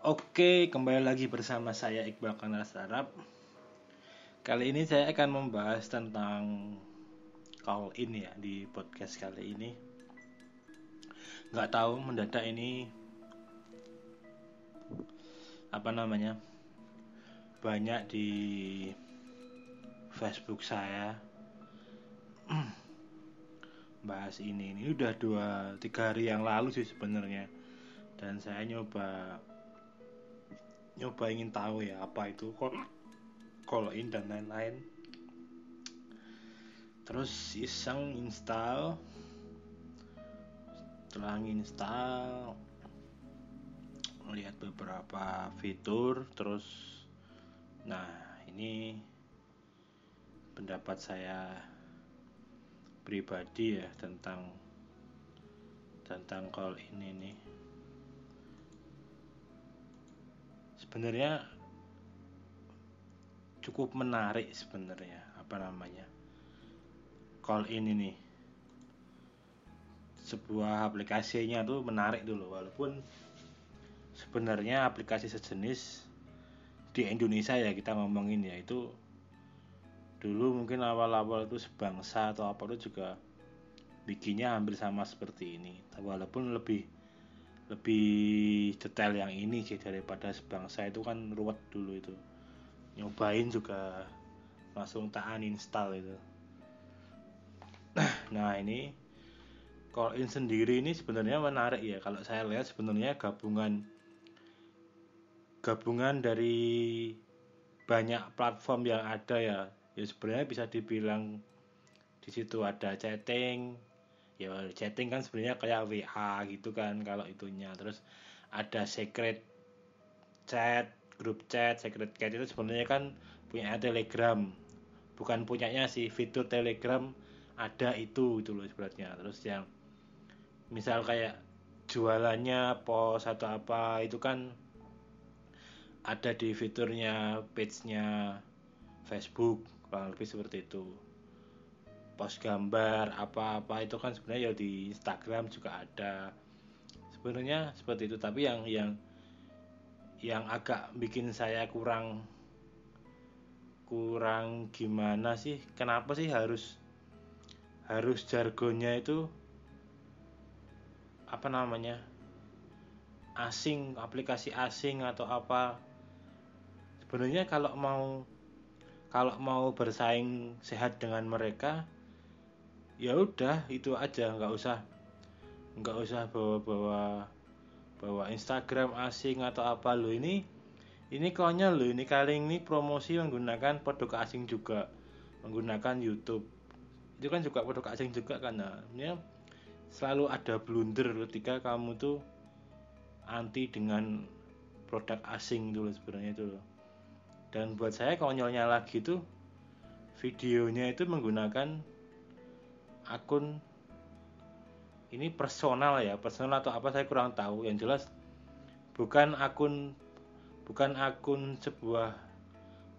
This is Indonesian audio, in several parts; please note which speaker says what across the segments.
Speaker 1: Oke, kembali lagi bersama saya Iqbal Kanas Arab. Kali ini saya akan membahas tentang call in ya di podcast kali ini. Nggak tahu mendadak ini apa namanya banyak di Facebook saya bahas ini ini udah dua tiga hari yang lalu sih sebenarnya dan saya nyoba nyoba ingin tahu ya apa itu call call in dan lain-lain. Terus iseng install setelah install melihat beberapa fitur terus nah ini pendapat saya pribadi ya tentang tentang call ini nih sebenarnya cukup menarik sebenarnya apa namanya call in ini. Sebuah aplikasinya tuh menarik dulu walaupun sebenarnya aplikasi sejenis di Indonesia ya kita ngomongin ya itu dulu mungkin awal-awal itu sebangsa atau apa itu juga bikinnya hampir sama seperti ini. Walaupun lebih lebih detail yang ini sih daripada sebangsa itu kan ruwet dulu itu. Nyobain juga langsung tak uninstall itu. Nah ini call in sendiri ini sebenarnya menarik ya. Kalau saya lihat sebenarnya gabungan gabungan dari banyak platform yang ada ya ya sebenarnya bisa dibilang di situ ada chatting ya chatting kan sebenarnya kayak WA gitu kan kalau itunya. Terus ada secret chat grup chat secret chat itu sebenarnya kan punya telegram. Bukan punyanya sih fitur telegram ada itu itu loh sebenarnya terus yang misal kayak jualannya pos atau apa itu kan ada di fiturnya page-nya Facebook kurang lebih seperti itu post gambar apa-apa itu kan sebenarnya ya di Instagram juga ada. Sebenarnya seperti itu tapi yang yang yang agak bikin saya kurang kurang gimana sih kenapa sih harus harus jargonnya itu apa namanya asing aplikasi asing atau apa. Sebenarnya kalau mau kalau mau bersaing sehat dengan mereka ya udah itu aja. Nggak usah nggak usah bawa-bawa bawa Instagram asing atau apa. Lo ini ini konyol lo ini kali ini promosi menggunakan produk asing juga. Menggunakan YouTube. Itu kan juga produk asing juga karena ini selalu ada blunder ketika kamu tuh anti dengan produk asing dulu sebenarnya itu loh. Dan buat saya konyolnya lagi tuh videonya itu menggunakan akun ini personal ya personal atau apa saya kurang tahu. Yang jelas bukan akun bukan akun sebuah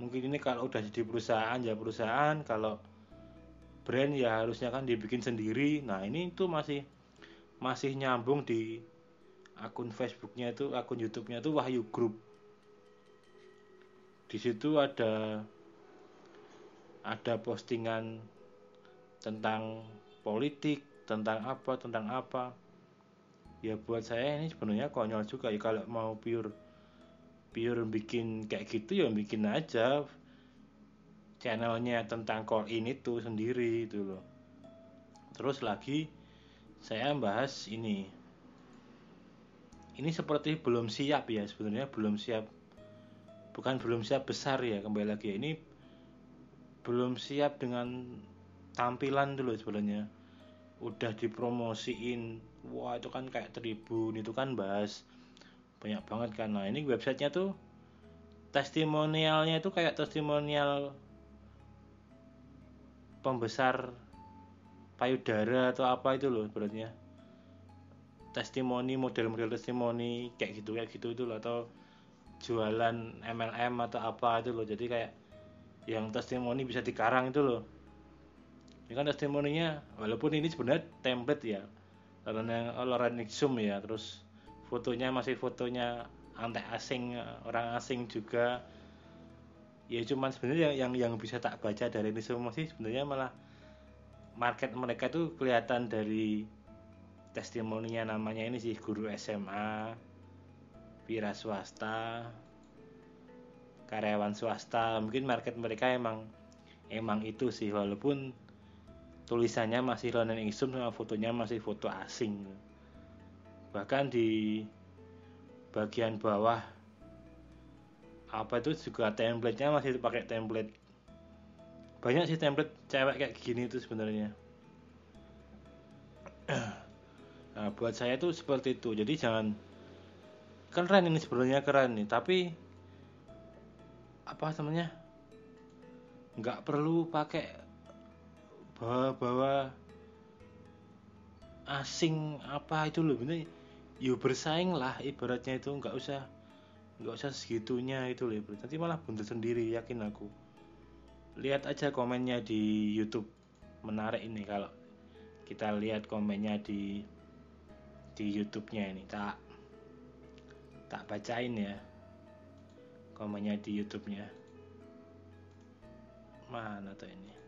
Speaker 1: mungkin ini kalau udah jadi perusahaan ya perusahaan. Kalau brand ya harusnya kan dibikin sendiri. Nah ini tuh masih masih nyambung di akun Facebooknya itu akun YouTube-nya itu Wahyu Group. Di situ ada ada postingan tentang politik tentang apa tentang apa. Ya buat saya ini sebenarnya konyol juga. Ya kalau mau pure pure bikin kayak gitu ya bikin aja channelnya tentang core ini tuh sendiri itu loh. Terus lagi saya bahas ini. Ini seperti belum siap ya sebenarnya belum siap. Bukan belum siap besar ya kembali lagi. Ini belum siap dengan tampilan dulu sebenarnya. Udah dipromosiin wah itu kan kayak tribun itu kan bahas banyak banget kan. Nah ini websitenya tuh testimonialnya itu kayak testimonial pembesar payudara atau apa itu loh sebenarnya. Testimoni model-model testimoni kayak gitu kayak gitu itu loh atau jualan MLM atau apa itu loh. Jadi kayak yang testimoni bisa dikarang itu loh ini kan testimoninya walaupun ini sebenarnya template ya. Karena Loren Nixum ya terus fotonya masih fotonya antek asing orang asing juga. Ya cuman sebenarnya yang, yang yang bisa tak baca dari ini semua sih sebenarnya malah market mereka tuh kelihatan dari testimoninya namanya ini sih guru SMA wira swasta karyawan swasta. Mungkin market mereka emang emang itu sih walaupun tulisannya masih London Exum sama fotonya masih foto asing. Bahkan di bagian bawah apa itu juga template-nya masih pakai template. Banyak sih template cewek kayak gini itu sebenarnya. Nah buat saya tuh seperti itu. Jadi jangan keren ini sebenarnya keren nih tapi apa namanya? Nggak perlu pakai bawa-bawa asing apa itu loh ini yuk bersaing lah ibaratnya itu nggak usah nggak usah segitunya itu loh nanti malah buntut sendiri yakin aku. Lihat aja komennya di YouTube. Menarik ini kalau kita lihat komennya di di YouTube-nya ini. Tak tak bacain ya komennya di YouTube-nya. Mana tuh ini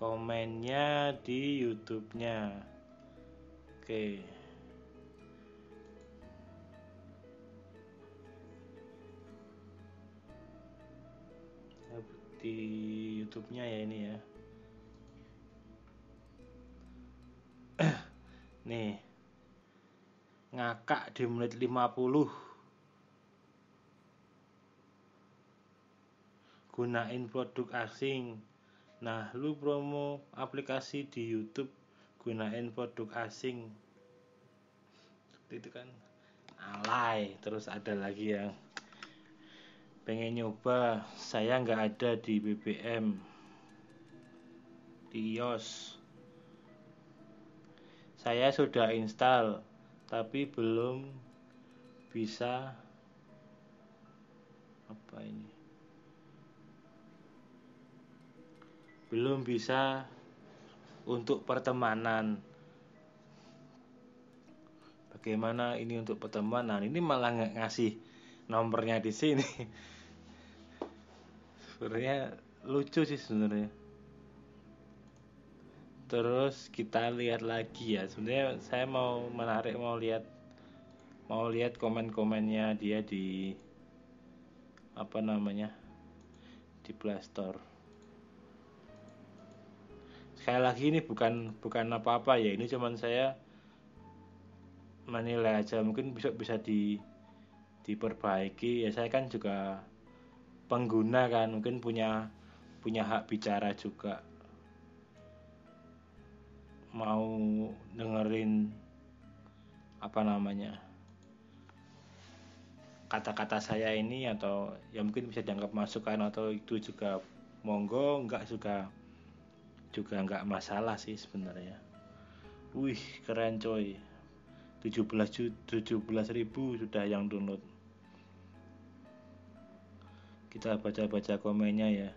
Speaker 1: komennya di YouTube-nya. Oke. Di YouTube-nya ya ini ya. Nih. Ngakak di menit 50 gunain produk asing nah lu promo aplikasi di YouTube gunain produk asing. Itu kan. Alay. Terus ada lagi yang pengen nyoba. Saya nggak ada di BBM di iOS. Saya sudah install tapi belum bisa apa ini belum bisa untuk pertemanan. Bagaimana ini untuk pertemanan? Ini malah nggak ngasih nomornya di sini. Sebenarnya lucu sih sebenarnya. Terus kita lihat lagi ya. Sebenarnya saya mau menarik mau lihat mau lihat komen-komennya dia di apa namanya di Playstore sekali lagi ini bukan bukan apa-apa ya. Ini cuman saya menilai aja. Mungkin bisa bisa di diperbaiki. Ya saya kan juga pengguna kan. Mungkin punya punya hak bicara juga. Mau dengerin apa namanya kata-kata saya ini atau ya mungkin bisa dianggap masukan atau itu juga monggo nggak juga juga nggak masalah sih sebenarnya. Wih keren coy. 17 17 ribu sudah yang download. Kita baca-baca komennya ya.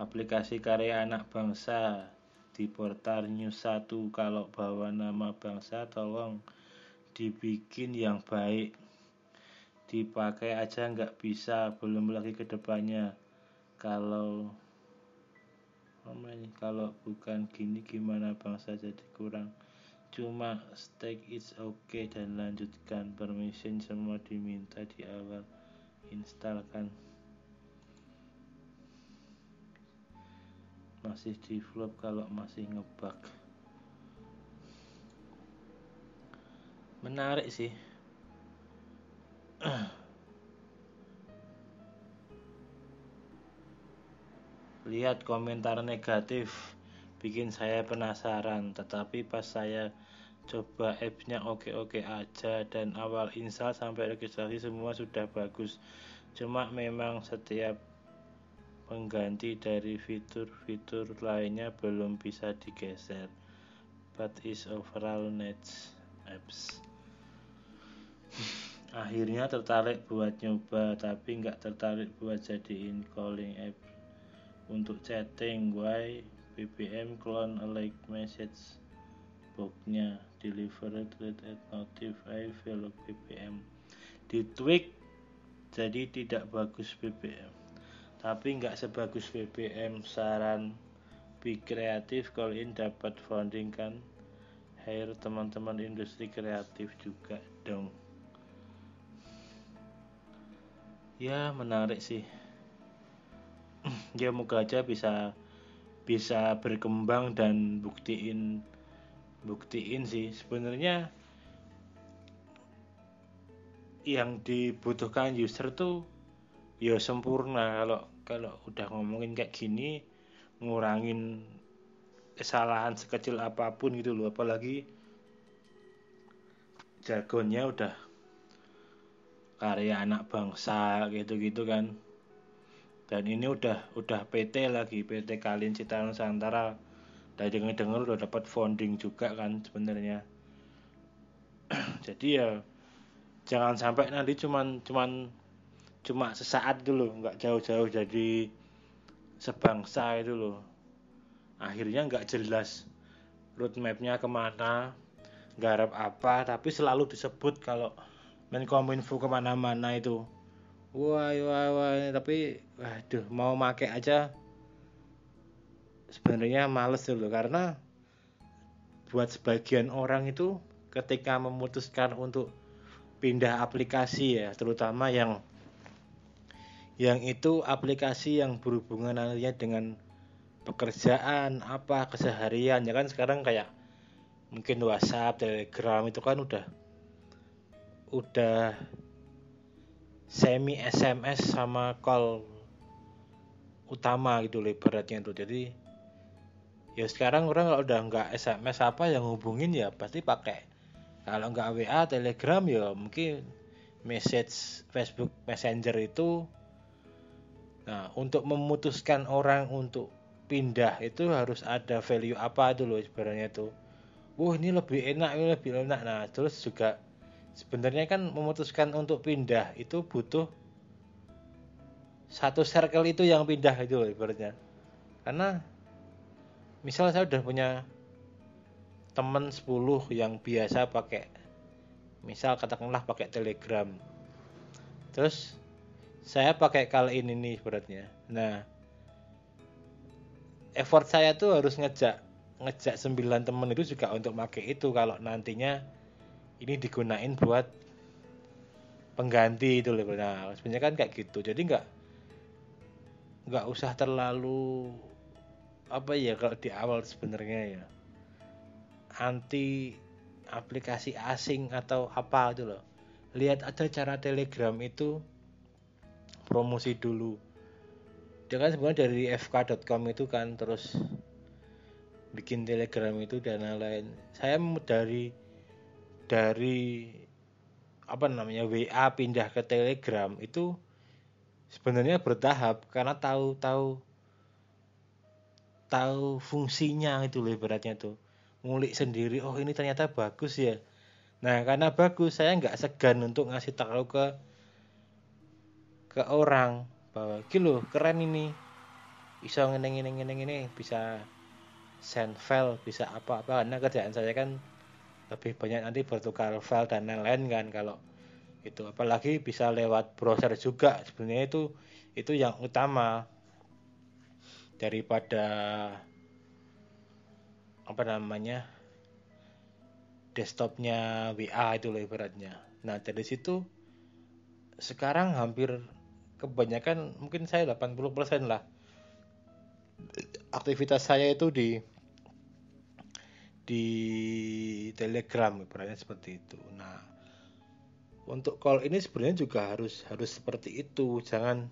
Speaker 1: Aplikasi karya anak bangsa di portal news 1 kalau bawa nama bangsa tolong dibikin yang baik. Dipakai aja nggak bisa belum lagi ke depannya kalau ini kalau bukan gini gimana bangsa jadi kurang? Cuma stake it's okay dan lanjutkan. Permission semua diminta di awal. Instalkan. Masih develop kalau masih ngebug menarik sih lihat komentar negatif. Bikin saya penasaran. Tetapi pas saya coba appsnya oke-oke aja dan awal install sampai registrasi semua sudah bagus. Cuma memang setiap pengganti dari fitur-fitur lainnya belum bisa digeser. But is overall needs apps. Akhirnya tertarik buat nyoba tapi nggak tertarik buat jadiin calling app untuk chatting why BBM clone like message boxnya delivered rate at notify value BBM di tweak jadi tidak bagus BBM tapi nggak sebagus BBM saran Be kreatif kalau ini dapat funding kan? Hire teman-teman industri kreatif juga dong. Ya menarik sih ya moga aja bisa bisa berkembang dan buktiin buktiin sih. Sebenarnya yang dibutuhkan user tuh ya sempurna. Kalau kalau udah ngomongin kayak gini ngurangin kesalahan sekecil apa pun gitu loh. Apalagi jargonnya udah karya anak bangsa gitu-gitu kan dan ini udah udah PT lagi PT Kalin Cita Nusantara. Dari dengar dengar udah dapat funding juga kan sebenarnya. Jadi ya jangan sampai nanti cuman cuman cuma sesaat dulu nggak jauh-jauh jadi sebangsa itu loh. Akhirnya nggak jelas roadmapnya ke mana garap apa tapi selalu disebut kalau Menkominfo ke mana-mana itu wah wah wah tapi waduh mau make aja sebenarnya males dulu karena buat sebagian orang itu ketika memutuskan untuk pindah aplikasi ya terutama yang yang itu aplikasi yang berhubungan nantinya dengan pekerjaan apa keseharian ya kan? Sekarang kayak mungkin WhatsApp, Telegram itu kan udah udah semi SMS sama call utama gitu loh ibaratnya tuh jadi ya sekarang orang kalau udah nggak SMS apa yang hubungin ya pasti pakai kalau nggak WA Telegram ya mungkin message Facebook Messenger itu Nah, untuk memutuskan orang untuk pindah itu harus ada value apa itu loh sebenarnya itu. Wah, ini lebih enak, ini lebih enak. Nah, terus juga sebenarnya kan memutuskan untuk pindah itu butuh satu circle itu yang pindah itu loh ibaratnya. Karena misal saya udah punya teman 10 yang biasa pakai misal katakanlah pakai Telegram. Terus saya pakai kali ini nih beratnya nah effort saya tuh harus ngejak ngejak 9 temen itu juga untuk pakai itu kalau nantinya ini digunain buat pengganti itu loh nah sebenarnya kan kayak gitu. Jadi nggak nggak usah terlalu apa ya kalau di awal sebenarnya ya anti aplikasi asing atau apa itu loh. Lihat aja cara telegram itu promosi dulu. Dia kan sebenarnya dari fk.com itu kan terus bikin telegram itu dan lain-lain. Saya dari dari apa namanya WA pindah ke Telegram itu sebenarnya bertahap karena tahu tahu fungsinya itu loh beratnya tuh. Ngulik sendiri oh ini ternyata bagus ya. Nah karena bagus saya nggak segan untuk ngasih tahu ke ke orang bahwa kilo keren ini. Bisa ngene ngene ngene ngene bisa send file bisa apa apa karena kerjaan saya kan lebih banyak nanti bertukar file dan lain-lain kan kalau itu. Apalagi bisa lewat browser juga. Sebenarnya itu itu yang utama daripada apa namanya desktopnya WA itu loh ibaratnya. Nah dari situ sekarang hampir kebanyakan mungkin saya 80% lah aktivitas saya itu di di Telegram ibaratnya seperti itu. Nah, untuk call ini sebenarnya juga harus harus seperti itu. Jangan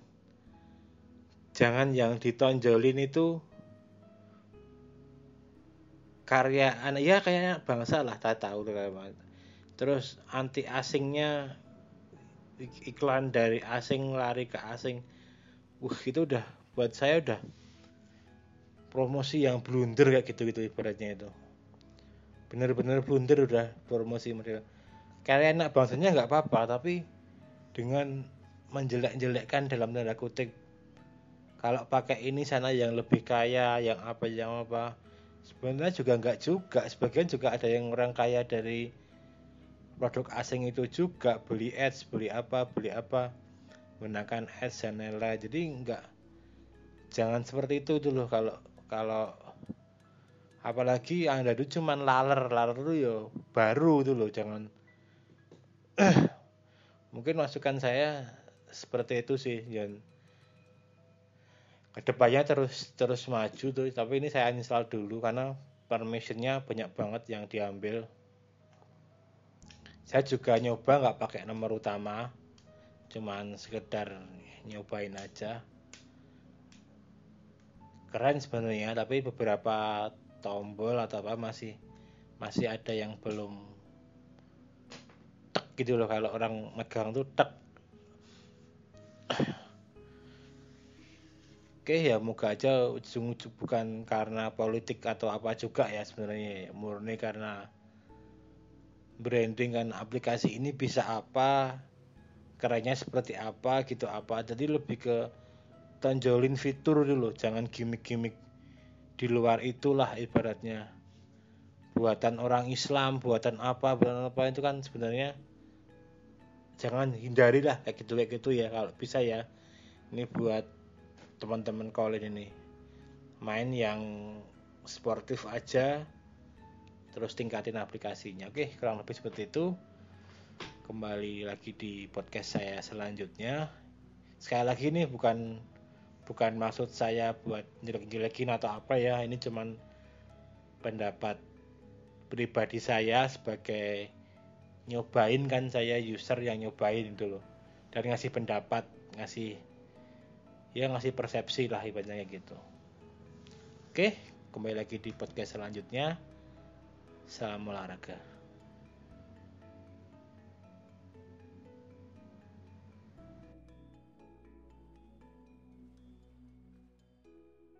Speaker 1: jangan yang ditonjolin itu karya anak ya kayaknya bangsa lah tak tahu terus anti asingnya iklan dari asing lari ke asing wah itu udah buat saya udah promosi yang blunder kayak gitu gitu ibaratnya itu bener-bener blunder udah promosi mereka karya anak bangsanya nggak apa-apa tapi dengan menjelek-jelekkan dalam tanda kutip. Kalau pakai ini sana yang lebih kaya yang apa yang apa. Sebenarnya juga nggak juga sebagian juga ada yang orang kaya dari produk asing itu juga. Beli ads beli apa beli apa. Menggunakan ads dan lain-lain. Jadi nggak jangan seperti itu dulu. Kalau kalau apalagi anda itu cuman laler laler itu ya baru itu loh jangan. Mungkin masukan saya seperti itu sih dan ke depannya terus terus maju tuh tapi ini saya install dulu karena permissionnya banyak banget yang diambil. Saya juga nyoba nggak pakai nomor utama cuman sekedar nyobain aja. Keren sebenarnya tapi beberapa tombol atau apa masih masih ada yang belum tek gitu loh kalau orang megang tuh tek. Oke ya moga aja ujung-ujung bukan karena politik atau apa juga ya sebenarnya murni karena branding kan aplikasi ini bisa apa kerennya seperti apa gitu apa. Jadi lebih ke tonjolin fitur dulu jangan gimmick-gimmick di luar itulah ibaratnya. Buatan orang Islam buatan apa buatan apa itu kan sebenarnya jangan hindari lah kayak gitu kayak gitu ya kalau bisa ya. Ini buat teman-teman kalian ini. Main yang sportif aja terus tingkatin aplikasinya. Oke kurang lebih seperti itu. Kembali lagi di podcast saya selanjutnya. Sekali lagi nih bukan bukan maksud saya buat jelek-jelekin atau apa ya ini cuman pendapat pribadi saya sebagai nyobain kan saya user yang nyobain itu loh. Dan ngasih pendapat ngasih ya ngasih persepsi lah ibaratnya gitu. Oke kembali lagi di podcast selanjutnya. Salam olahraga